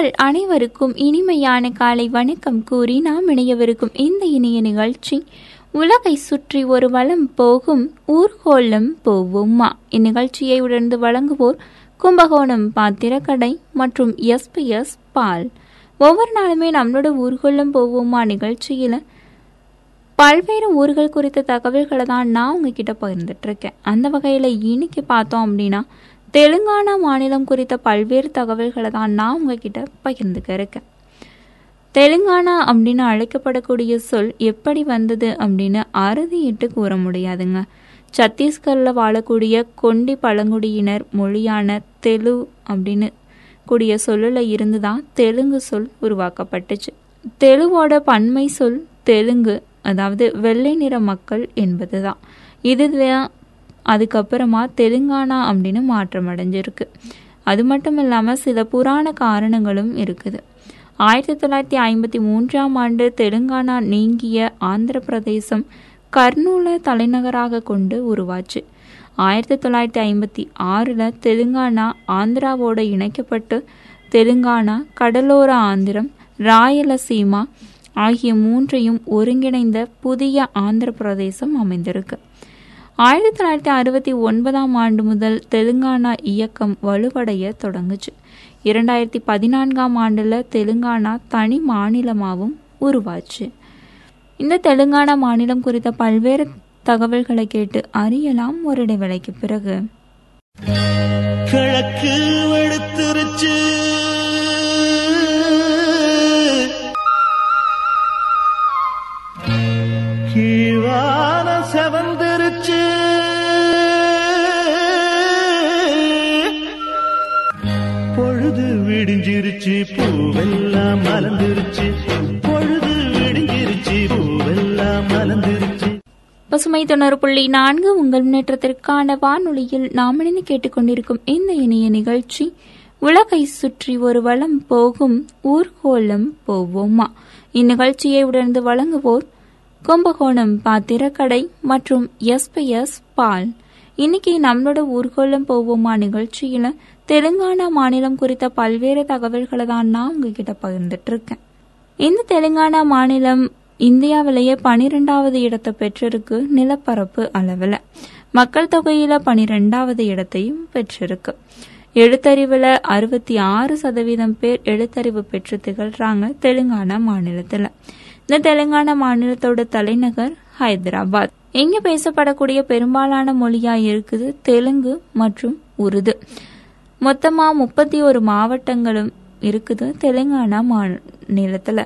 உங்கள் அனைவருக்கும் இனிமையான காலை வணக்கம் கூறி நாம் இணையவிருக்கும் இந்த இனிய நிகழ்ச்சி உலகை சுற்றி ஒரு வளம் போகும் ஊர்கோலம் போவோம்மா இந்நிகழ்ச்சியை உணர்ந்து வழங்குவோர் கும்பகோணம் பாத்திரக்கடை மற்றும் எஸ்பிஎஸ் பால். ஒவ்வொரு நாளுமே நம்மளோட ஊர்கோலம் போவோம்மா நிகழ்ச்சியில் பல்வேறு ஊர்கள் குறித்த தகவல்களை தான் நான் உங்ககிட்ட பகிர்ந்துட்டு இருக்கேன். அந்த வகையில் இன்னைக்கு பார்த்தோம் அப்படின்னா தெலுங்கானா மாநிலம் குறித்த பல்வேறு தகவல்களை தான் நான் உங்ககிட்ட பகிர்ந்துக்க இருக்கேன். தெலுங்கானா அப்படின்னு அழைக்கப்படக்கூடிய சொல் எப்படி வந்தது அப்படின்னு அறுதியிட்டு கூற முடியாதுங்க. சத்தீஸ்கரில் வாழக்கூடிய கொண்டி பழங்குடியினர் மொழியான தெலு அப்படின்னு கூடிய சொல்லில் இருந்து தான் தெலுங்கு சொல் உருவாக்கப்பட்டுச்சு. தெலுவோட பன்மை சொல் தெலுங்கு அதாவது வெள்ளை நிற மக்கள் என்பது தான் இதுதான் அதுக்கப்புறமா தெலுங்கானா அப்படின்னு மாற்றம் அடைஞ்சிருக்கு. அது மட்டும் இல்லாமல் சில புராண காரணங்களும் இருக்குது. ஆயிரத்தி தொள்ளாயிரத்தி ஐம்பத்தி மூன்றாம் ஆண்டு தெலுங்கானா நீங்கிய ஆந்திர பிரதேசம் கர்னூலை தலைநகராக கொண்டு உருவாச்சு. ஆயிரத்தி தொள்ளாயிரத்தி ஐம்பத்தி ஆறில் தெலுங்கானா ஆந்திராவோட இணைக்கப்பட்டு தெலுங்கானா கடலோர ஆந்திரம் ராயலசீமா ஆகிய மூன்றையும் ஒருங்கிணைந்த புதிய ஆந்திர பிரதேசம் அமைந்திருக்கு. ஆயிரத்தி தொள்ளாயிரத்தி அறுபத்தி ஒன்பதாம் ஆண்டு முதல் தெலுங்கானா இயக்கம் வலுவடைய தொடங்குச்சு. இரண்டாயிரத்தி பதினான்காம் ஆண்டில் தெலுங்கானா தனி மாநிலமாகவும் உருவாச்சு. இந்த தெலுங்கானா மாநிலம் குறித்த பல்வேறு தகவல்களை கேட்டு அறியலாம் ஒரு இடைவேளைக்கு பிறகு. கிழக்கு வெளுத்துருச்சு கீழான விடிஞ்சிருச்சு பூவெல்லாம் மலர்ந்துருச்சு. பொழுது விடிஞ்சிருச்சு பூவெல்லாம் மலர்ந்துருச்சு. பசுமை தொண்ணூறு புள்ளி நான்கு உங்கள் முன்னேற்றத்திற்கான வானொலியில் நாம் இணைந்து கேட்டுக்கொண்டிருக்கும் இந்த இணைய நிகழ்ச்சி உலகை சுற்றி ஒரு வளம் போகும் ஊர்கோலம் போவோமா? இந்நிகழ்ச்சியை உடனே வழங்குவோர் கும்பகோணம் பாத்திரக்கடை மற்றும் எஸ்பிஎஸ் பால். இன்னைக்கு நம்மளோட ஊர்கோலம் போவோமா நிகழ்ச்சியில தெலுங்கானா மாநிலம் குறித்த பல்வேறு தகவல்களை தான் நான் உங்ககிட்ட பகிர்ந்துட்டு இருக்கேன் இந்த தெலுங்கானா மாநிலம் இந்தியாவிலேயே பனிரெண்டாவது இடத்தை பெற்றிருக்கு நிலப்பரப்பு அளவில். மக்கள் தொகையில பனிரெண்டாவது இடத்தையும் பெற்றிருக்கு. எழுத்தறிவுல அறுபத்தி ஆறு சதவீதம் பேர் எழுத்தறிவு பெற்று திகழ்றாங்க தெலுங்கானா மாநிலத்துல. இந்த தெலுங்கானா மாநிலத்தோட தலைநகர் ஹைதராபாத். இங்க பேசப்படக்கூடிய பெரும்பாலான மொழியா இருக்குது தெலுங்கு மற்றும் உருது. மொத்தமா முப்பத்தி ஒரு மாவட்டங்களும் இருக்குது தெலுங்கானா மாநிலத்துல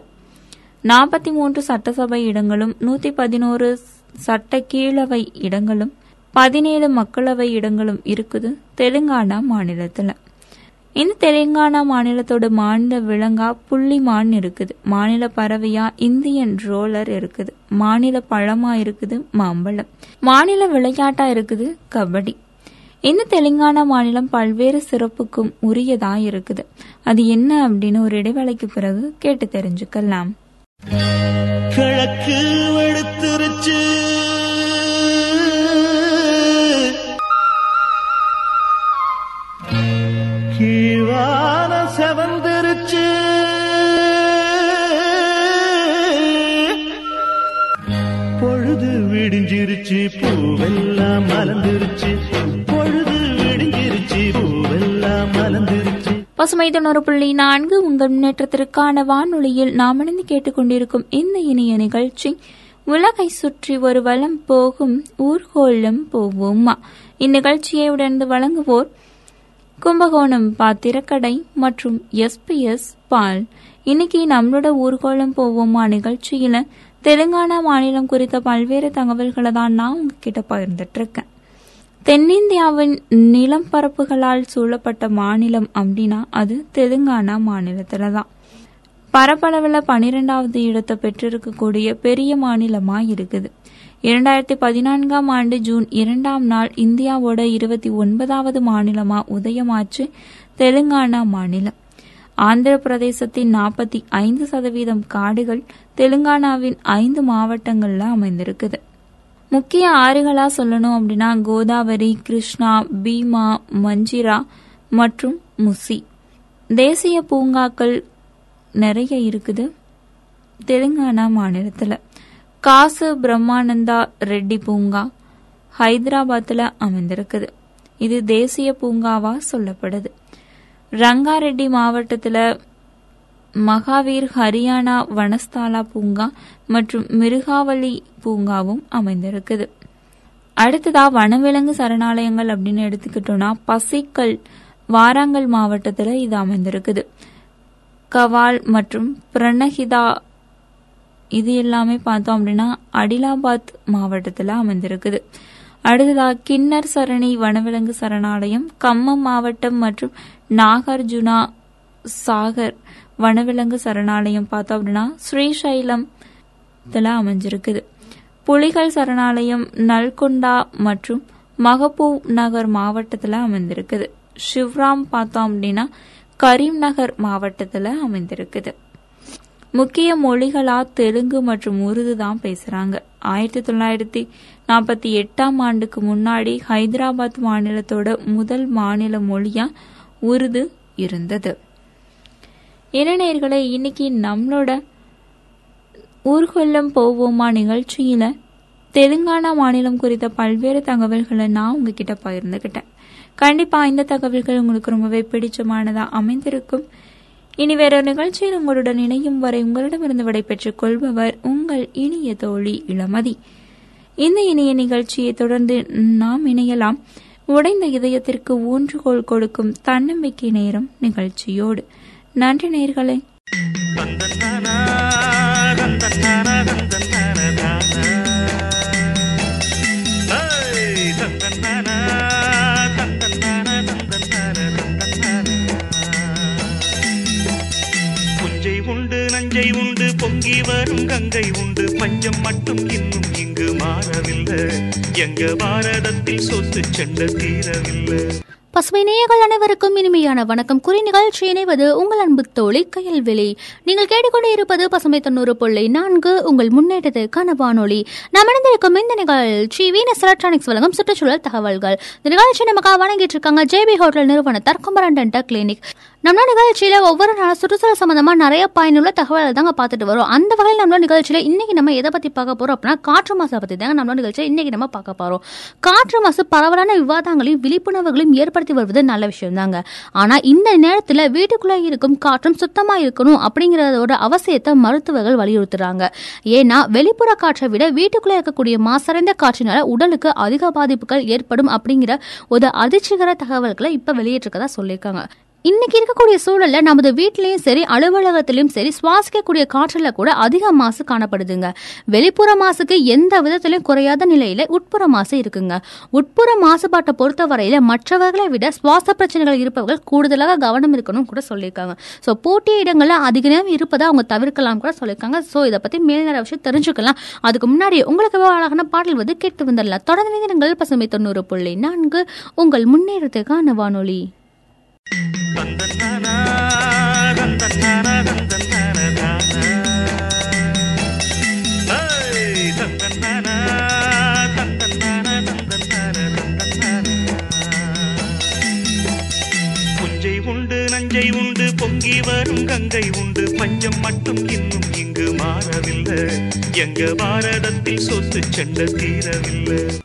நாற்பத்தி மூன்று சட்டசபை இடங்களும் நூத்தி பதினோரு சட்ட கீழவை இடங்களும் பதினேழு மக்களவை இடங்களும் இருக்குது தெலுங்கானா மாநிலத்துல. இந்த தெலுங்கானா மாநிலத்தோட மாநில விலங்கா புள்ளிமான் இருக்குது. மாநில பறவையா இந்தியன் ரோலர் இருக்குது. மாநில பழமா இருக்குது மாம்பழம். மாநில விளையாட்டா இருக்குது கபடி. இந்த தெலுங்கானா மாநிலம் பல்வேறு சிறப்புக்கும் உரியதா இருக்குது அது என்ன அப்படின்னு ஒரு இடைவேளைக்கு பிறகு கேட்டு தெரிஞ்சுக்கலாம். கிழக்கு பசுமை தொண்ணூறு புள்ளி நான்கு உங்கள் முன்னேற்றத்திற்கான வானொலியில் நாம் இணைந்து கேட்டுக்கொண்டிருக்கும் இந்த இனிய நிகழ்ச்சி உலகை சுற்றி ஒரு வளம் போகும் ஊர்கோலம் போவோமா? இந்நிகழ்ச்சியை உடனே வழங்குவோர் கும்பகோணம் பாத்திரக்கடை மற்றும் எஸ்பிஎஸ் பால். இன்னைக்கு நம்மளோட ஊர்கோலம் போவோமா நிகழ்ச்சியில தெலுங்கானா மாநிலம் குறித்த பல்வேறு தகவல்களை தான் நான் உங்ககிட்ட பகிர்ந்துட்டு இருக்கேன். தென்னிந்தியாவின் நிலம் பரப்புகளால் சூழப்பட்ட மாநிலம் அப்படின்னா அது தெலுங்கானா மாநிலத்துல தான் பரப்பளவில் பனிரெண்டாவது இடத்தை பெற்றிருக்கக்கூடிய பெரிய மாநிலமாக இருக்குது. இரண்டாயிரத்தி பதினான்காம் ஆண்டு ஜூன் இரண்டாம் நாள் இந்தியாவோட இருபத்தி ஒன்பதாவது மாநிலமா உதயமாச்சு தெலுங்கானா மாநிலம். ஆந்திர பிரதேசத்தின் நாற்பத்தி ஐந்து சதவீதம் காடுகள் தெலுங்கானாவின் ஐந்து மாவட்டங்கள்ல அமைந்திருக்குது. முக்கிய ஆறுகளா சொல்லணும் அப்படின்னா கோதாவரி கிருஷ்ணா பீமா மஞ்சிரா மற்றும் முசி. தேசிய பூங்காக்கள் நிறைய இருக்குது தெலுங்கானா மாநிலத்தில். காசு பிரம்மானந்தா ரெட்டி பூங்கா ஹைதராபாத்தில் அமைந்திருக்குது. இது தேசிய பூங்காவா சொல்லப்படுது. ரங்காரெட்டி மாவட்டத்தில் மகாவீர் ஹரியானா வனஸ்தாலா பூங்கா மற்றும் மிருகாவளி பூங்காவும் அமைந்திருக்குது. அடுத்ததா வனவிலங்கு சரணாலயங்கள் அப்படின்னு எடுத்துக்கிட்டோம்னா பசிக்கல் வாராங்கல் மாவட்டத்தில் இது அமைந்திருக்குது. கவால் மற்றும் பிரணஹிதா இது எல்லாமே பார்த்தோம் அப்படின்னா அடிலாபாத் மாவட்டத்தில் அமைந்திருக்குது. அடுத்ததா கிண்ணர் சரணி வனவிலங்கு சரணாலயம் கம்மம் மாவட்டம் மற்றும் நாகார்ஜுனா சாகர் வனவிலங்கு சரணாலயம் பார்த்தோம் அப்படின்னா ஸ்ரீசைலம் அமைஞ்சிருக்குது. புலிகள் சரணாலயம் நல்கொண்டா மற்றும் மகபூப் நகர் மாவட்டத்தில் அமைந்திருக்குது. ஷிவ்ராம் பார்த்தோம் அப்படின்னா கரீம் நகர் மாவட்டத்தில் அமைந்திருக்குது. முக்கிய மொழிகளா தெலுங்கு மற்றும் உருது தான் பேசுறாங்க. ஆயிரத்தி தொள்ளாயிரத்தி நாற்பத்தி எட்டாம் ஆண்டுக்கு முன்னாடி ஹைதராபாத் மாநிலத்தோட முதல் மாநில மொழியா உருது இருந்தது. இளைஞர்களை இன்னைக்கு நம்மளோட ஊர்கொல்லம் போவோமா நிகழ்ச்சியில? தெலுங்கானா மாநிலம் குறித்த பல்வேறு தகவல்களை நான் உங்ககிட்ட பகிர்ந்துகிட்டேன். கண்டிப்பா இந்த தகவல்கள் உங்களுக்கு ரொம்பவே பிடிச்சமானதா அமைந்திருக்கும். இனி வேற நிகழ்ச்சியில் உங்களுடன் இணையும் வரை உங்களிடமிருந்து விடைபெற்றுக் கொள்பவர் உங்கள் இனிய தோழி இளமதி. இந்த இனிய நிகழ்ச்சியை தொடர்ந்து நாம் இணையலாம். உடைந்த இதயத்திற்கு ஊன்றுகோல் கொடுக்கும் தன்னம்பிக்கை நேரம் நிகழ்ச்சியோடு. நன்றி நேர்களே நஞ்சை உண்டு பொங்கி வரும் கங்கை உண்டு. பஞ்சம் மட்டும் இன்னும் இங்கு மாறவில்லை. எங்க பாரதத்தில் சொத்து செண்ட தீரவில்லை. பசுமை நேயர்கள் அனைவருக்கும் இனிமையான வணக்கம். குறி நிகழ்ச்சி இணைவது உங்கள் அன்பு தோழி கையல்வெளி நீங்கள் கேட்டுக்கொண்டே இருப்பது பசுமை தொண்ணூறு புள்ளி நான்கு உங்கள் முன்னேற்றத்துக்கான வானொலி நாம் இணைந்திருக்கும் இந்த நிகழ்ச்சி வீனஸ் எலக்ட்ரானிக்ஸ் வழங்கும் சுற்றுச்சூழல் தகவல்கள். இந்த நிகழ்ச்சி நமக்காக வழங்கிட்டு இருக்காங்க ஜேபி ஹோட்டல் நிறுவனத்தார் குமரன் டென்டல் கிளினிக் நம்ம நிகழ்ச்சியில ஒவ்வொரு நாளும் சுற்றுச்சூழல் சம்பந்தமா நிறைய பயனுள்ள தகவல்கள் தாங்க பார்த்துட்டு வரோம். அந்த வகையில் நம்மளோட நிகழ்ச்சியில இன்னைக்கு நம்ம எதை பத்தி பார்க்க போறோம் அப்படின்னா காற்று மாசை பத்தி தாங்க நம்மளோட நிகழ்ச்சியில இன்னைக்கு நம்ம பார்க்க போறோம். காற்று மாசு பரவலான விவாதங்களையும் விழிப்புணர்வுகளையும் ஏற்படுத்தி வருவது நல்ல விஷயம் தாங்க. ஆனா இந்த நேரத்துல வீட்டுக்குள்ள இருக்கும் காற்றும் சுத்தமா இருக்கணும் அப்படிங்கறதோட அவசியத்தை மருத்துவர்கள் வலியுறுத்துறாங்க. ஏன்னா வெளிப்புற காற்றை விட வீட்டுக்குள்ள இருக்கக்கூடிய மாசடைந்த காற்றினால உடலுக்கு அதிக பாதிப்புகள் ஏற்படும் அப்படிங்கிற ஒரு அதிர்ச்சிகர தகவல்களை இப்ப வெளியிட்டிருக்கதா சொல்லியிருக்காங்க. இன்னைக்கு இருக்கக்கூடிய சூழல்ல நமது வீட்லயும் சரி அலுவலகத்திலும் சரி சுவாசிக்கக்கூடிய காற்றுல கூட அதிக மாசு காணப்படுதுங்க. வெளிப்புற மாசுக்கு எந்த விதத்திலும் குறையாத நிலையில உட்புற மாசு இருக்குங்க. உட்புற மாசுபாட்டை பொறுத்தவரையில மற்றவர்களை விட சுவாச பிரச்சனைகள் இருப்பவர்கள் கூடுதலாக கவனம் இருக்கணும் கூட சொல்லியிருக்காங்க. ஸோ போட்டிய இடங்கள்ல அதிக நேரம் இருப்பதை அவங்க தவிர்க்கலாம் கூட சொல்லியிருக்காங்க. ஸோ இதை பத்தி மேல் நிறைய விஷயம் தெரிஞ்சுக்கலாம். அதுக்கு முன்னாடி உங்களுக்கு அழகான பாடல் வந்து கேட்டு வந்துடலாம். தொடர்ந்து நீங்கள் பசுமை தொண்ணூறு புள்ளி நான்கு. உங்கள் முன்னேறத்துக்கான வானொலி. நஞ்சை உண்டு பொங்கி வரும் கங்கை உண்டு. பஞ்சம் மட்டும் இன்னும் இங்கு மாறவில்லை. எங்க பாரதத்தில் சொத்து செண்ட தீரவில்லை.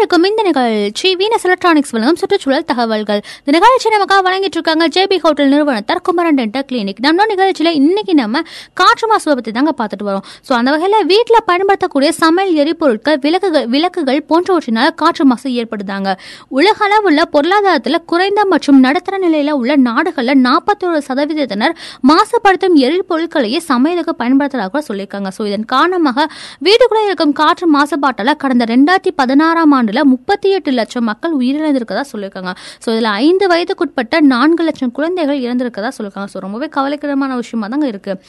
நாம் இந்த நிகழ்ச்சி வீனஸ் எலக்ட்ரானிக்ஸ் வழங்கும் சுற்றுச்சூழல் தகவல்கள். இந்த நிகழ்ச்சி நமக்காக வழங்கிட்டு இருக்காங்க ஜேபி ஹோட்டல் நிறுவனத்தார் குமரன் டென்டல் கிளினிக் நம்ம நிகழ்ச்சியில இன்னைக்கு நம்ம காற்று மாசுவை பத்தி தாங்க பார்த்துட்டு வரோம். ஸோ அந்த வகையில வீட்டில் பயன்படுத்தக்கூடிய சமையல் எரிபொருட்கள் விளக்குகள் விளக்குகள் போன்றவற்றினால காற்று மாசு ஏற்படுதாங்க. உலக அளவுள்ள பொருளாதாரத்தில் குறைந்த மற்றும் நடுத்தர நிலையில உள்ள நாடுகளில் நாற்பத்தோரு சதவீதத்தினர் மாசுபடுத்தும் எரிபொருட்களையே சமையலுக்கு பயன்படுத்துறதாக கூட சொல்லியிருக்காங்க. ஸோ இதன் காரணமாக வீட்டுக்குள்ளே இருக்கும் காற்று மாசுபாட்டால் கடந்த ரெண்டாயிரத்தி பதினாறாம் ஆண்டு பகுதியில் முப்பத்தி எட்டு லட்சம் மக்கள் உயிரிழந்திருக்கதா சொல்லியிருக்காங்க. ஸோ இதில் ஐந்து வயதுக்குட்பட்ட நான்கு லட்சம் குழந்தைகள் இறந்திருக்கதா சொல்லியிருக்காங்க. ஸோ ரொம்பவே கவலைக்கிடமான விஷயமா தாங்க இருக்குது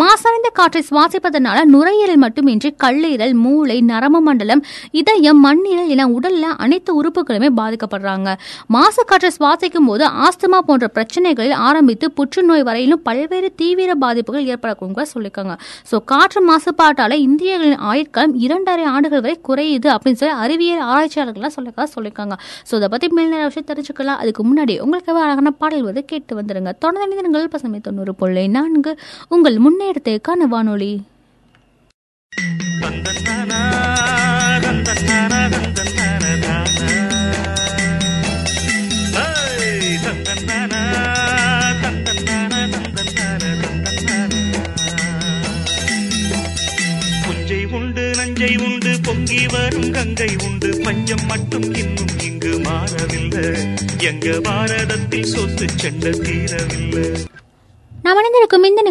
மாசடைந்த காற்றை சுவாசிப்பதனால நுரையீரல் மட்டுமின்றி கல்லீரல் மூளை நரம்பு மண்டலம் இதயம் மண்ணீரல் என உடலில் அனைத்து உறுப்புகளுமே பாதிக்கப்படுறாங்க. மாசு காற்றை சுவாசிக்கும் போது ஆஸ்துமா போன்ற பிரச்சனைகளில் ஆரம்பித்து புற்றுநோய் வரையிலும் பல்வேறு தீவிர பாதிப்புகள் ஏற்படக்கூடும் கூட சொல்லியிருக்காங்க. ஸோ காற்று மாசுபாட்டால இந்தியர்களின் ஆயுட்காலம் இரண்டரை ஆண்டுகள் வரை குறையுது அப்படின்னு சொல்லி அறிவியல் ஆராய்ச்சியாளர்கள்லாம் சொல்லக்கா சொல்லியிருக்காங்க ஸோ இதை பத்தி மேல் நிறைய விஷயம் தெரிஞ்சுக்கலாம். அதுக்கு முன்னாடி உங்களுக்கு அழகான பாடல் வந்து கேட்டு வந்துருங்க. தொடர்ந்து நிறுங்கள் பசுமை தொண்ணூறு புள்ளி நான்கு. உங்கள் முன்னேற்றத்துக்கான வானொலி. பஞ்சம் மட்டும் இன்னும் இங்கு மாறவில்லை. எங்க பாரதத்தில் சொத்து செண்ட தீரவில்லை.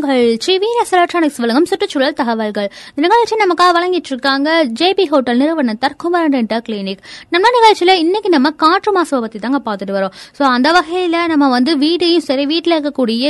நிகழ்ச்சி வீனஸ் எலக்ட்ரானிக்ஸ் வழங்கும் சுற்றுச்சூழல் தகவல்கள். இந்த நிகழ்ச்சி நமக்காக வழங்கிட்டு இருக்காங்க. ஜேபி ஹோட்டல் நிறுவனத்தார் குமரன் டென்டர் கிளினிக் நம்ம நிகழ்ச்சியில இன்னைக்கு நம்ம காற்று மாசுவை பத்தி தாங்க பார்த்துட்டு வரோம். ஸோ அந்த வகையில நம்ம வந்து வீட்டையும் சரி வீட்டில் இருக்கக்கூடிய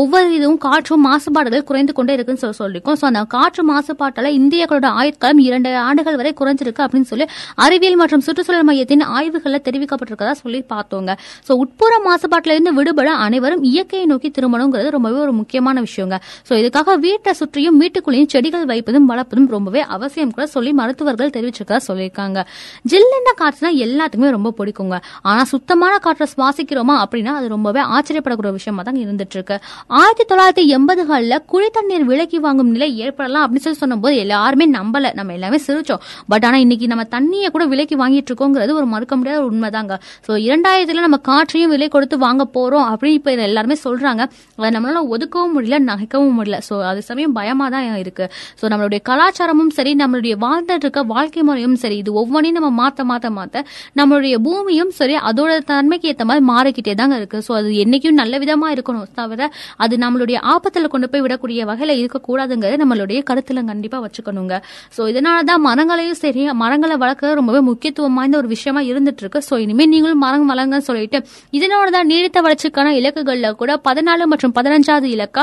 ஒவ்வொரு இதுவும் காற்றும் மாசுபாடுகள் குறைந்து கொண்டே இருக்குன்னு சொல்லி சொல்லியிருக்கோம். ஸோ அந்த காற்று மாசுபாட்டால இந்தியர்களோட ஆயுட்காலம் இரண்டு ஆண்டுகள் வரை குறைஞ்சிருக்கு அப்படின்னு சொல்லி அறிவியல் மற்றும் சுற்றுச்சூழல் மையத்தின் ஆய்வுகளில் தெரிவிக்கப்பட்டிருக்கதா சொல்லி பார்த்தோங்க. ஸோ உட்புற மாசுபாட்டிலிருந்து விடுபட அனைவரும் இயற்கையை நோக்கி திரும்பணுங்கிறது ரொம்பவே ஒரு முக்கியமான விஷயம். விஷயங்க. ஸோ இதுக்காக வீட்டை சுற்றியும் வீட்டுக்குள்ளேயும் செடிகள் வைப்பதும் வளர்ப்பதும் ரொம்பவே அவசியம் கூட சொல்லி மருத்துவர்கள் தெரிவிச்சிருக்கதா சொல்லியிருக்காங்க. ஜில்லுన్న காற்றுனா எல்லாத்துக்குமே ரொம்ப பிடிக்குங்க. ஆனா சுத்தமான காற்றை சுவாசிக்கிறோமா அப்படின்னா அது ரொம்பவே ஆச்சரியப்படக்கூடிய விஷயமா தான் இருந்துட்டு இருக்கு ஆயிரத்தி தொள்ளாயிரத்தி எண்பதுகளில் குழி தண்ணீர் விலக்கி வாங்கும் நிலை ஏற்படலாம் அப்படின்னு சொல்லி சொன்னபோது எல்லாருமே நம்பல. நம்ம எல்லாமே சிரிச்சோம். பட் ஆனா இன்னைக்கு நம்ம தண்ணியை கூட விலைக்கு வாங்கிட்டு இருக்கோங்கிறது ஒரு மறுக்க முடியாத ஒரு உண்மைதாங்க. ஸோ இரண்டாயிரத்துல நம்ம காற்றையும் விலை கொடுத்து வாங்க போறோம் அப்படின்னு இப்ப எல்லாருமே சொல்றாங்க. அதை நம்மளால ஒதுக்கவும் முடியல. நகைக்கவும் முடியல. ஸோ அது சமயம் பயமாக தான் இருக்கு. ஸோ நம்மளுடைய கலாச்சாரமும் சரி நம்மளுடைய வாழ்ந்துட்டு இருக்க வாழ்க்கை முறையும் சரி இது ஒவ்வொன்றையும் நம்ம மாற்ற மாற்ற மாற்ற நம்மளுடைய பூமியும் சரி அதோட தன்மைக்கு ஏற்ற மாதிரி மாறிக்கிட்டே தாங்க இருக்கு. ஸோ அது என்னைக்கும் நல்ல விதமாக இருக்கணும் தவிர அது நம்மளுடைய ஆபத்தில் கொண்டு போய் விடக்கூடிய வகையில் இருக்கக்கூடாதுங்கிறது நம்மளுடைய கருத்தில் கண்டிப்பாக வச்சுக்கணுங்க. ஸோ இதனால தான் மரங்களையும் சரி மரங்களை வளர்க்கறது ரொம்பவே முக்கியத்துவம் வாய்ந்த ஒரு விஷயமா இருந்துட்டு இருக்கு ஸோ இனிமேல் நீங்களும் மரம் வளங்கன்னு சொல்லிட்டு இதனோட தான் நீடித்த வளர்ச்சிக்கான இலக்குகளில் கூட பதினாலு மற்றும் பதினஞ்சாவது இலக்கா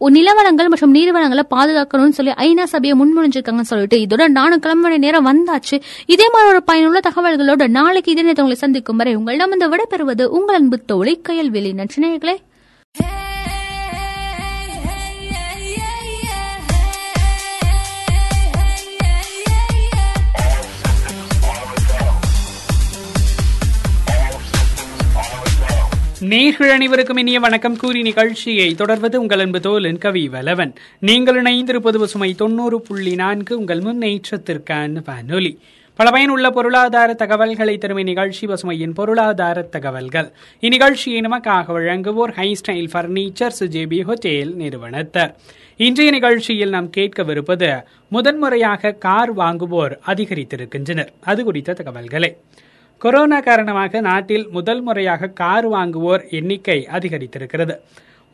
நிலவளங்கள் மற்றும் நீர்வளங்களை பாதுகாக்கணும்னு சொல்லி ஐநா சபையை முன்மொழிஞ்சிருக்காங்கன்னு சொல்லிட்டு இதோட நானும் கிளம்ப நேரம் வந்தாச்சு. இதே மாதிரி ஒரு பயனுள்ள தகவல்களோட நாளைக்கு இதே நேரத்தை உங்களை சந்திக்கும் வரை உங்களிடம் இந்த விடைபெறுவது உங்கள் அன்பு தோழி கயல்வெளி நன்றினர்களே நேர்கள் அனைவருக்கும் இனிய வணக்கம். கூறி நிகழ்ச்சியை தொடர்வது உங்கள் அன்பு தோலன் கவி வலவன். நீங்கள் இணைந்திருப்பது பசுமை தொண்ணூறு புள்ளி நான்கு உங்கள் முன்னேற்றத்திற்கான வானொலி. பல பயனுள்ள பொருளாதார தகவல்களை தரும் இந்நிகழ்ச்சி பசுமையின் பொருளாதார தகவல்கள். இந்நிகழ்ச்சியை நமக்காக வழங்குவோர் high style furnitures JB hotel நிறுவனத்தர். இன்றைய நிகழ்ச்சியில் நாம் கேட்கவிருப்பது முதன்முறையாக கார் வாங்குவோர் அதிகரித்திருக்கின்றனர். அது குறித்த தகவல்களை. கொரோனா காரணமாக நாட்டில் முதல் முறையாக கார் வாங்குவோர் எண்ணிக்கை அதிகரித்திருக்கிறது.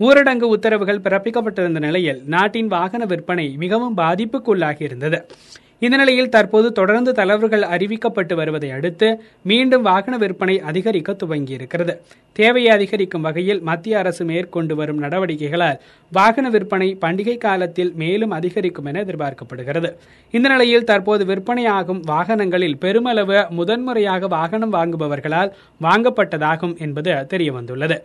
ஊரடங்கு உத்தரவுகள் பிறப்பிக்கப்பட்டிருந்த நிலையில் நாட்டின் வாகன விற்பனை மிகவும் பாதிப்புக்குள்ளாகி இருந்தது இந்த நிலையில் தற்போது தொடர்ந்து தளர்வுகள் அறிவிக்கப்பட்டு வருவதை அடுத்து மீண்டும் வாகன விற்பனை அதிகரிக்க துவங்கியிருக்கிறது. தேவையை அதிகரிக்கும் வகையில் மத்திய அரசு மேற்கொண்டு வரும் நடவடிக்கைகளால் வாகன விற்பனை பண்டிகை காலத்தில் மேலும் அதிகரிக்கும் என எதிர்பார்க்கப்படுகிறது. இந்த நிலையில் தற்போது விற்பனையாகும் வாகனங்களில் பெருமளவு முதன்முறையாக வாகனம் வாங்குபவர்களால் வாங்கப்பட்டதாகும் என்பது தெரியவந்துள்ளது.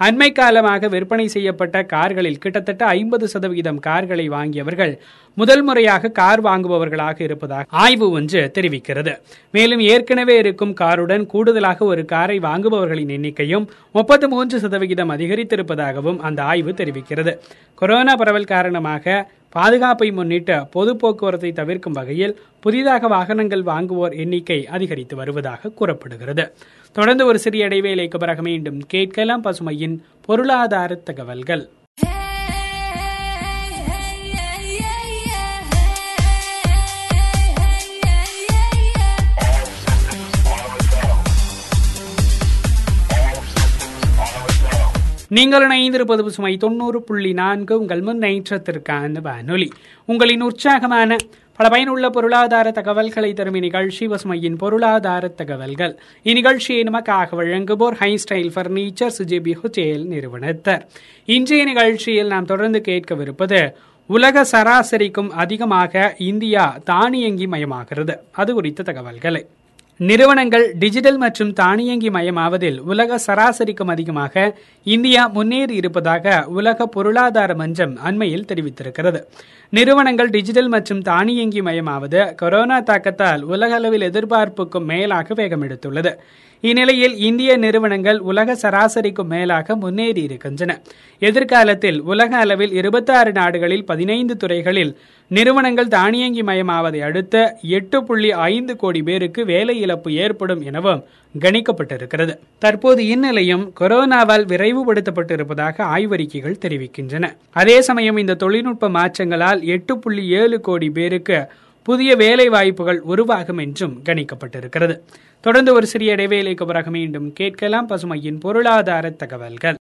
அண்மை காலமாக விற்பனை செய்யப்பட்ட கார்களில் கிட்டத்தட்ட ஐம்பது சதவிகிதம் கார்களை வாங்கியவர்கள் முதல் முறையாக கார் வாங்குபவர்களாக இருப்பதாக ஆய்வு ஒன்று தெரிவிக்கிறது. மேலும் ஏற்கனவே இருக்கும் காருடன் கூடுதலாக ஒரு காரை வாங்குபவர்களின் எண்ணிக்கையும் முப்பத்து மூன்று சதவிகிதம் அதிகரித்திருப்பதாகவும் அந்த ஆய்வு தெரிவிக்கிறது. கொரோனா பரவல் காரணமாக பாதுகாப்பை முன்னிட்டு பொது போக்குவரத்தை தவிர்க்கும் வகையில் புதிதாக வாகனங்கள் வாங்குவோர் எண்ணிக்கை அதிகரித்து வருவதாக கூறப்படுகிறது. தொடர்ந்து ஒரு சிறிய இடைவேளைக்கு பிறகு மீண்டும் கேட்கலாம் பசுமையின் பொருளாதார தகவல்கள். நீங்கள் இணைந்திருப்பது பசுமை தொண்ணூறு புள்ளி நான்கு உங்கள் முன்னேற்றத்திற்கான வானொலி. உங்களின் உற்சாகமான பல பயனுள்ள பொருளாதார தகவல்களை தரும் இந்நிகழ்ச்சி பசுமையின் பொருளாதார தகவல்கள். இந்நிகழ்ச்சியை நமக்காக வழங்குவோர் ஹை ஸ்டைல் பர்னிச்சர் சுஜிபி ஹோட்டேல் நிறுவனத்தர். இன்றைய நிகழ்ச்சியில் நாம் தொடர்ந்து கேட்கவிருப்பது உலக சராசரிக்கும் அதிகமாக இந்தியா தானியங்கி மயமாகிறது. அது குறித்த தகவல்களை. நிறுவனங்கள் டிஜிட்டல் மற்றும் தானியங்கி மயமாவதில் உலக சராசரிக்கும் அதிகமாக இந்தியா முன்னேறி இருப்பதாக உலக பொருளாதார மன்றம் அண்மையில் தெரிவித்திருக்கிறது. நிறுவனங்கள் டிஜிட்டல் மற்றும் தானியங்கி மயமாவது கொரோனா தாக்கத்தால் உலக அளவில் எதிர்பார்ப்புக்கும் மேலாக வேகம் எடுத்துள்ளது இந்நிலையில் இந்திய நிறுவனங்கள் உலக சராசரிக்கும் மேலாக முன்னேறி இருக்கின்றன. எதிர்காலத்தில் உலக அளவில் இருபத்தாறு நாடுகளில் பதினைந்து துறைகளில் நிறுவனங்கள் தானியங்கி மயமாவதை அடுத்த எட்டு புள்ளி ஐந்து கோடி பேருக்கு வேலை இழப்பு ஏற்படும் எனவும் கணிக்கப்பட்டிருக்கிறது. தற்போது இந்நிலையம் கொரோனாவால் விரைவுபடுத்தப்பட்டிருப்பதாக ஆய்வறிக்கைகள் தெரிவிக்கின்றன. அதே சமயம் இந்த தொழில்நுட்ப மாற்றங்களால் எட்டு புள்ளி ஏழு கோடி பேருக்கு புதிய வேலை வாய்ப்புகள் உருவாகும் என்றும் கணிக்கப்பட்டிருக்கிறது. தொடர்ந்து ஒரு சிறிய இடைவேளைக்கு பிறகு மீண்டும் கேட்கலாம் பசுமையின் பொருளாதார தகவல்கள்.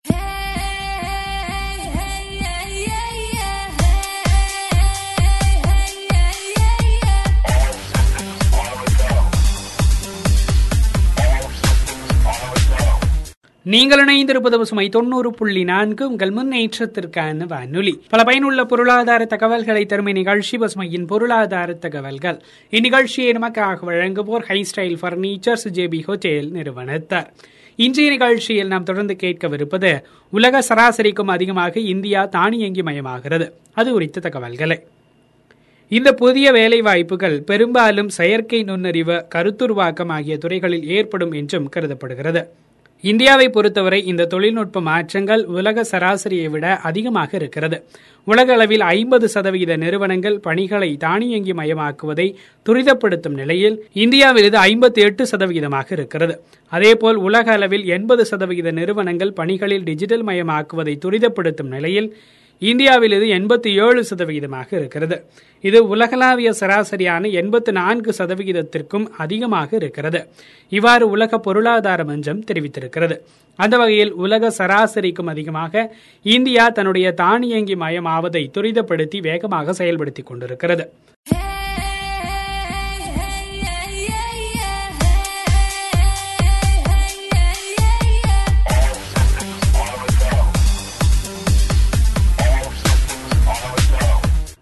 நீங்கள் இணைந்திருப்பது பசுமை தொண்ணூறு புள்ளி நான்கு. உங்கள் முன்னேற்றத்திற்கான வானொலி. பல பயனுள்ள பொருளாதார தகவல்களை தரும் இந்நிகழ்ச்சி பசுமையின் பொருளாதார தகவல்கள். இந்நிகழ்ச்சியை நமக்காக வழங்குவோர் high style furnitures JB hotel நிறுவனத்தார். இன்றைய நிகழ்ச்சியில் நாம் தொடர்ந்து கேட்கவிருப்பது உலக சராசரிக்கும் அதிகமாக இந்தியா தானியங்கி மயமாகிறது அது குறித்த தகவல்களை. இந்த புதிய வேலை வாய்ப்புகள் பெரும்பாலும் செயற்கை நுண்ணறிவு கருத்துருவாக்கம் ஆகிய துறைகளில் ஏற்படும் என்றும் கருதப்படுகிறது. இந்தியாவை பொறுத்தவரை இந்த தொழில்நுட்ப மாற்றங்கள் உலக சராசரியை விட அதிகமாக இருக்கிறது. உலக அளவில் ஐம்பது சதவிகித நிறுவனங்கள் பணிகளை தானியங்கி மயமாக்குவதை துரிதப்படுத்தும் நிலையில் இந்தியாவில் இது ஐம்பத்தி எட்டு சதவிகிதமாக இருக்கிறது. அதேபோல் உலக அளவில் எண்பது சதவிகித நிறுவனங்கள் பணிகளில் டிஜிட்டல் மயமாக்குவதை துரிதப்படுத்தும் நிலையில் இந்தியாவில் இது எண்பத்தி ஏழு சதவிகிதமாக இருக்கிறது. இது உலகளாவிய சராசரியான எண்பத்தி நான்கு சதவிகிதத்திற்கும் அதிகமாக இருக்கிறது. இவ்வாறு உலக பொருளாதார மன்றம் தெரிவித்திருக்கிறது. அந்த வகையில் உலக சராசரிக்கும் அதிகமாக இந்தியா தன்னுடைய தானியங்கி மயமாவதை துரிதப்படுத்தி வேகமாக செயல்படுத்திக் கொண்டிருக்கிறது.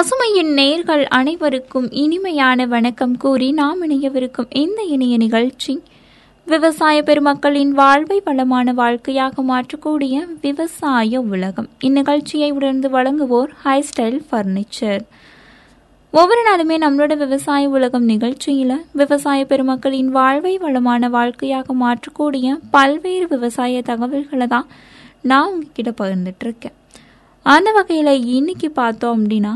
பசுமையின் நேர்கள் அனைவருக்கும் இனிமையான வணக்கம் கூறி நாம் இணையவிருக்கும் இந்த இணைய நிகழ்ச்சி விவசாய பெருமக்களின் வாழ்வை வளமான வாழ்க்கையாக மாற்றக்கூடிய விவசாய உலகம். இந்நிகழ்ச்சியை உணர்ந்து வழங்குவோர் ஹை ஸ்டைல் ஃபர்னிச்சர் ஒவ்வொரு நாளுமே நம்மளோட விவசாய உலகம் நிகழ்ச்சியில் விவசாய பெருமக்களின் வாழ்வை வளமான வாழ்க்கையாக மாற்றக்கூடிய பல்வேறு விவசாய தகவல்களை தான் நான் உங்ககிட்ட பகிர்ந்துட்டு இருக்கேன். அந்த வகையில் இன்னைக்கு பார்த்தோம் அப்படின்னா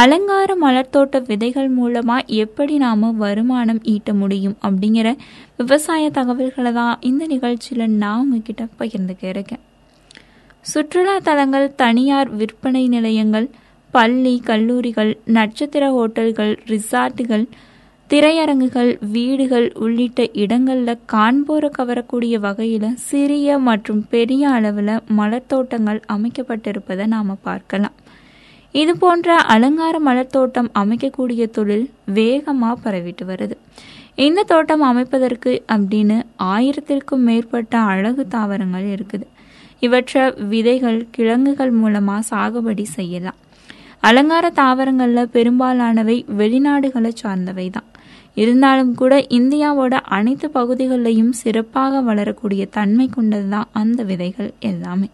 அலங்கார மலர்த்தோட்ட விதைகள் மூலமாக எப்படி நாம் வருமானம் ஈட்ட முடியும் அப்படிங்கிற விவசாய தகவல்களை தான் இந்த நிகழ்ச்சியில் நான் உங்ககிட்ட பகிர்ந்துக்க இருக்கேன். சுற்றுலா தலங்கள் தனியார் விற்பனை நிலையங்கள் பள்ளி கல்லூரிகள் நட்சத்திர ஹோட்டல்கள் ரிசார்ட்டுகள் திரையரங்குகள் வீடுகள் உள்ளிட்ட இடங்களில் காண்போரை கவரக்கூடிய வகையில் சிறிய மற்றும் பெரிய அளவில் மலர்த்தோட்டங்கள் அமைக்கப்பட்டிருப்பதை நாம் பார்க்கலாம். இது போன்ற அலங்கார மலர் தோட்டம் அமைக்கக்கூடிய தொழில் வேகமாக பரவிட்டு வருது. இந்த தோட்டம் அமைப்பதற்கு அப்படின்னு ஆயிரத்திற்கும் மேற்பட்ட அழகு தாவரங்கள் இருக்குது. இவற்றை விதைகள் கிழங்குகள் மூலமாக சாகுபடி செய்யலாம். அலங்கார தாவரங்களில் பெரும்பாலானவை வெளிநாடுகளை சார்ந்தவை தான் இருந்தாலும் கூட இந்தியாவோட அனைத்து பகுதிகளிலையும் சிறப்பாக வளரக்கூடிய தன்மை கொண்டது தான் அந்த விதைகள் எல்லாமே.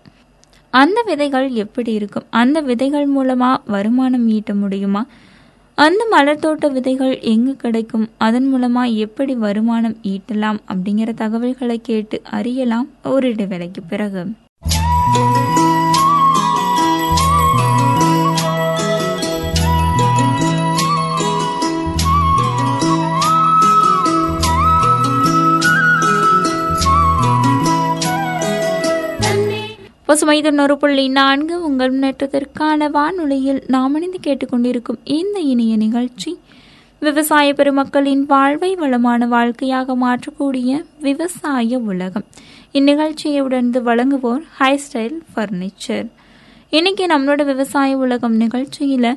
அந்த விதைகள் எப்படி இருக்கும்? அந்த விதைகள் மூலமாக வருமானம் ஈட்ட முடியுமா? அந்த மலர் தோட்ட விதைகள் எங்கு கிடைக்கும்? அதன் மூலமா எப்படி வருமானம் ஈட்டலாம்? அப்படிங்கிற தகவல்களை கேட்டு அறியலாம் ஒரு இடைவேளைக்கு பிறகு. பசுமை தொண்ணூறு புள்ளி நான்கு உங்கள் முன்னேற்றத்திற்கான வானொலியில் நாம் இணைந்து கேட்டுக்கொண்டிருக்கும் இந்த இணைய நிகழ்ச்சி. விவசாய பெருமக்களின் வாழ்வை வளமான வாழ்க்கையாக மாற்றக்கூடிய விவசாய உலகம். இந்நிகழ்ச்சியை உடனே வழங்குவோர் ஹை ஸ்டைல் ஃபர்னிச்சர் இன்னைக்கு நம்மளோட விவசாய உலகம் நிகழ்ச்சியில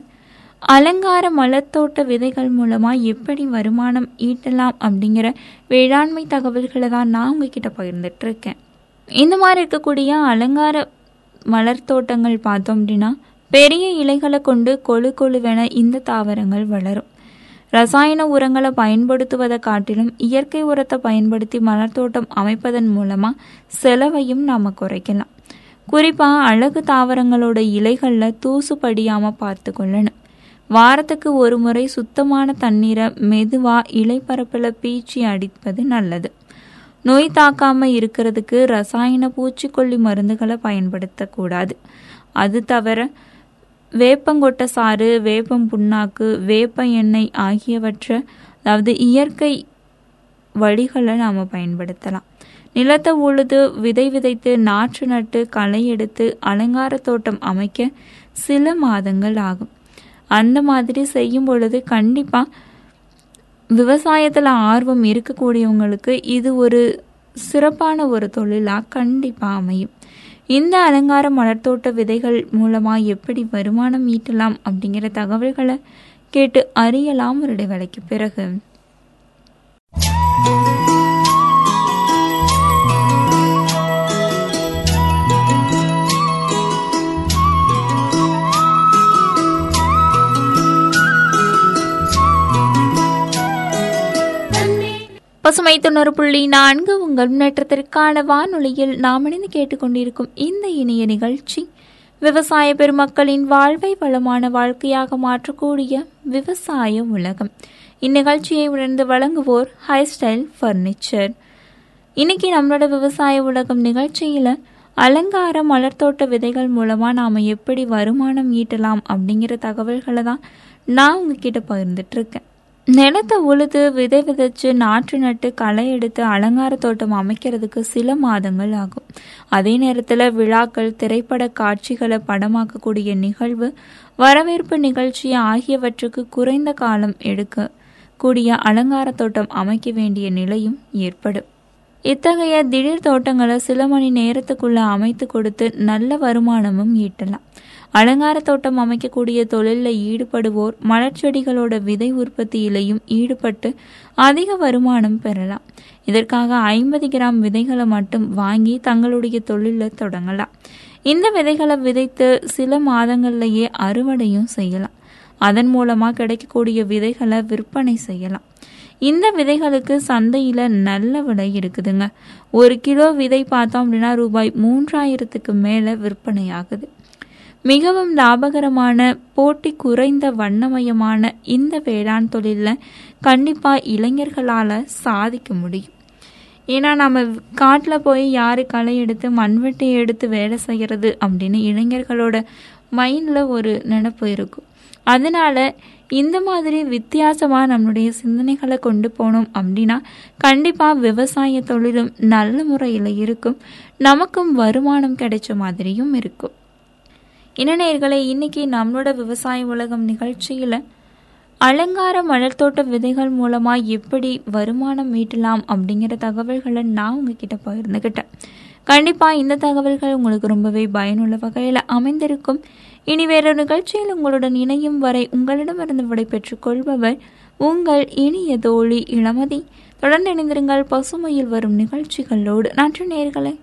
அலங்கார மலத்தோட்ட விதைகள் மூலமா எப்படி வருமானம் ஈட்டலாம் அப்படிங்கிற வேளாண்மை தகவல்களை தான் நான் உங்ககிட்ட பகிர்ந்துட்டு இருக்கேன். இந்த மாதிரி இருக்கக்கூடிய அலங்கார மலர் தோட்டங்கள் பார்த்தோம் அப்படின்னா பெரிய இலைகளை கொண்டு கொழு கொழுவென இந்த தாவரங்கள் வளரும். ரசாயன உரங்களை பயன்படுத்துவதை காட்டிலும் இயற்கை உரத்தை பயன்படுத்தி மலர் தோட்டம் அமைப்பதன் மூலமா செலவையும் நாம குறைக்கலாம். குறிப்பா அழகு தாவரங்களோட இலைகளில் தூசு படியாம பார்த்து கொள்ளணும். வாரத்துக்கு ஒரு முறை சுத்தமான தண்ணீரை மெதுவா இலைப்பரப்பில் பீச்சி அடிப்பது நல்லது. நோய் தாக்காம இருக்கிறதுக்கு ரசாயன பூச்சிக்கொல்லி மருந்துகளை பயன்படுத்தக்கூடாது. அது தவிர வேப்பங்கொட்டை சாறு வேப்பம் புண்ணாக்கு வேப்ப எண்ணெய் ஆகியவற்றை அதாவது இயற்கை வழிகளை நாம் பயன்படுத்தலாம். நிலத்தை உழுது விதை விதைத்து நாற்று நட்டு களை எடுத்து அலங்கார தோட்டம் அமைக்க சில மாதங்கள் ஆகும். அந்த மாதிரி செய்யும் பொழுது கண்டிப்பாக விவசாயத்தில் ஆர்வம் இருக்கக்கூடியவங்களுக்கு இது ஒரு சிறப்பான ஒரு தொழிலாக கண்டிப்பாக அமையும். இந்த அலங்கார மலர்த்தோட்ட விதைகள் மூலமாக எப்படி வருமானம் ஈட்டலாம் அப்படிங்கிற தகவல்களை கேட்டு அறியலாம். ஒரு இடைவேளைக்கு பிறகு பசுமை தொண்ணூறு புள்ளி நான்கு உங்கள் முன்னேற்றத்திற்கான வானொலியில் நாம் இணைந்து கேட்டுக்கொண்டிருக்கும் இந்த இணைய நிகழ்ச்சி விவசாய பெருமக்களின் வாழ்வை வளமான வாழ்க்கையாக மாற்றக்கூடிய விவசாய உலகம். இந்நிகழ்ச்சியை உணர்ந்து வழங்குவோர் ஹைஸ்டைல் ஃபர்னிச்சர் இன்னைக்கு நம்மளோட விவசாய உலகம் நிகழ்ச்சியில அலங்கார மலர்த்தோட்ட விதைகள் மூலமா நாம எப்படி வருமானம் ஈட்டலாம் அப்படிங்கிற தகவல்களை தான் நான் உங்ககிட்ட பகிர்ந்துட்டு இருக்கேன். நிலத்தை உழுது விதை விதைச்சு நாற்று நட்டு களை எடுத்து அலங்கார தோட்டம் அமைக்கிறதுக்கு சில மாதங்கள் ஆகும். அதே நேரத்தில் விழாக்கள் திரைப்பட காட்சிகளை படமாக்கக்கூடிய நிகழ்வு வரவேற்பு நிகழ்ச்சி ஆகியவற்றுக்கு குறைந்த காலம் எடுக்க கூடிய அலங்கார தோட்டம் அமைக்க வேண்டிய நிலையும் ஏற்படும். இத்தகைய திடீர் தோட்டங்களை சில மணி நேரத்துக்குள்ள அமைத்து கொடுத்து நல்ல வருமானமும் ஈட்டலாம். அலங்கார தோட்டம் அமைக்கக்கூடிய தொழிலில் ஈடுபடுவோர் மலர்ச்செடிகளோட விதை உற்பத்தியிலையும் ஈடுபட்டு அதிக வருமானம் பெறலாம். இதற்காக ஐம்பது கிராம் விதைகளை மட்டும் வாங்கி தங்களுடைய தொழிலில் தொடங்கலாம். இந்த விதைகளை விதைத்து சில மாதங்கள்லேயே அறுவடையும் செய்யலாம். அதன் மூலமாக கிடைக்கக்கூடிய விதைகளை விற்பனை செய்யலாம். இந்த விதைகளுக்கு சந்தையில் நல்ல விலை இருக்குதுங்க. ஒரு கிலோ விதை பார்த்தோம் அப்படின்னா ரூபாய் மூன்றாயிரத்துக்கு மேலே விற்பனை ஆகுது மிகவும் லாபகரமான போட்டி குறைந்த வண்ணமயமான இந்த வேளாண் தொழிலில் கண்டிப்பாக இளைஞர்களால் சாதிக்க முடியும். ஏன்னா நம்ம காட்டில் போய் யார் களை எடுத்து மண்வெட்டி எடுத்து வேலை செய்கிறது அப்படின்னு இளைஞர்களோட மைண்டில் ஒரு நினப்பு இருக்கும். அதனால இந்த மாதிரி வித்தியாசமாக நம்மளுடைய சிந்தனைகளை கொண்டு போனோம் அப்படின்னா கண்டிப்பாக விவசாய தொழிலும் நல்ல முறையில் இருக்கும். நமக்கும் வருமானம் கிடைச்ச மாதிரியும் இருக்கும். இனநேர்களை இன்னைக்கு நம்மளோட விவசாய உலகம் நிகழ்ச்சியில் அலங்கார மலர்த்தோட்ட விதைகள் மூலமாக எப்படி வருமானம் ஈட்டலாம் அப்படிங்கிற தகவல்களை நான் உங்ககிட்ட பகிர்ந்துக்கிட்டேன் கண்டிப்பாக இந்த தகவல்கள் உங்களுக்கு ரொம்பவே பயனுள்ள வகையில் அமைந்திருக்கும். இனி வேறொரு நிகழ்ச்சியில் உங்களுடன் இணையும் வரை உங்களிடமிருந்து விடைபெற்றுக் கொள்பவர் உங்கள் இனிய தோழி இளமதி. தொடர்ந்து இணைந்திருங்கள் பசுமையில் வரும் நிகழ்ச்சிகளோடு. நன்றி நேர்களை.